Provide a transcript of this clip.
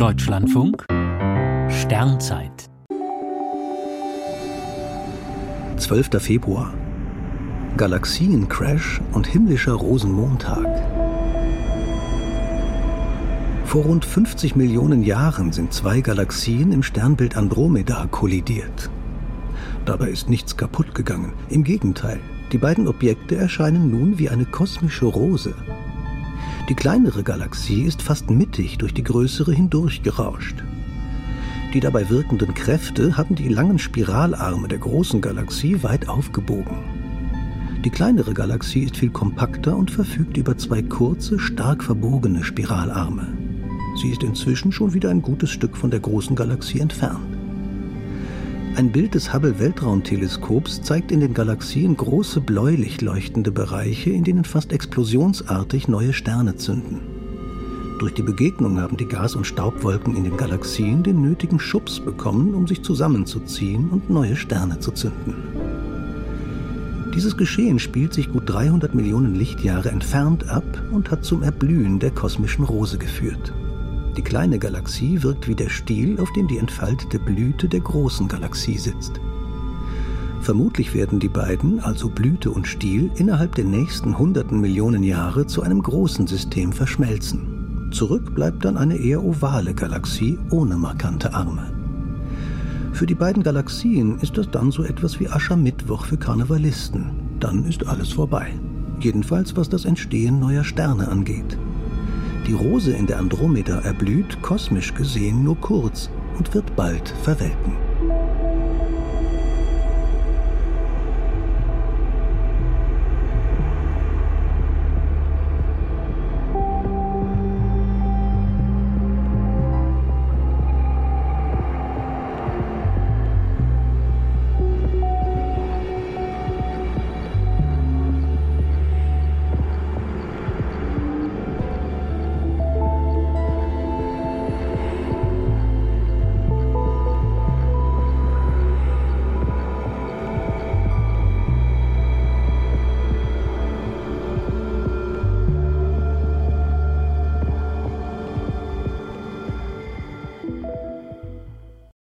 Deutschlandfunk Sternzeit 12. Februar Galaxiencrash und himmlischer Rosenmontag. Vor rund 50 Millionen Jahren sind zwei Galaxien im Sternbild Andromeda kollidiert. Dabei ist nichts kaputt gegangen. Im Gegenteil, die beiden Objekte erscheinen nun wie eine kosmische Rose. Die kleinere Galaxie ist fast mittig durch die größere hindurchgerauscht. Die dabei wirkenden Kräfte haben die langen Spiralarme der großen Galaxie weit aufgebogen. Die kleinere Galaxie ist viel kompakter und verfügt über zwei kurze, stark verbogene Spiralarme. Sie ist inzwischen schon wieder ein gutes Stück von der großen Galaxie entfernt. Ein Bild des Hubble-Weltraumteleskops zeigt in den Galaxien große bläulich leuchtende Bereiche, in denen fast explosionsartig neue Sterne zünden. Durch die Begegnung haben die Gas- und Staubwolken in den Galaxien den nötigen Schubs bekommen, um sich zusammenzuziehen und neue Sterne zu zünden. Dieses Geschehen spielt sich gut 300 Millionen Lichtjahre entfernt ab und hat zum Erblühen der kosmischen Rose geführt. Die kleine Galaxie wirkt wie der Stiel, auf dem die entfaltete Blüte der großen Galaxie sitzt. Vermutlich werden die beiden, also Blüte und Stiel, innerhalb der nächsten hunderten Millionen Jahre zu einem großen System verschmelzen. Zurück bleibt dann eine eher ovale Galaxie ohne markante Arme. Für die beiden Galaxien ist das dann so etwas wie Aschermittwoch für Karnevalisten. Dann ist alles vorbei. Jedenfalls was das Entstehen neuer Sterne angeht. Die Rose in der Andromeda erblüht, kosmisch gesehen, nur kurz und wird bald verwelken.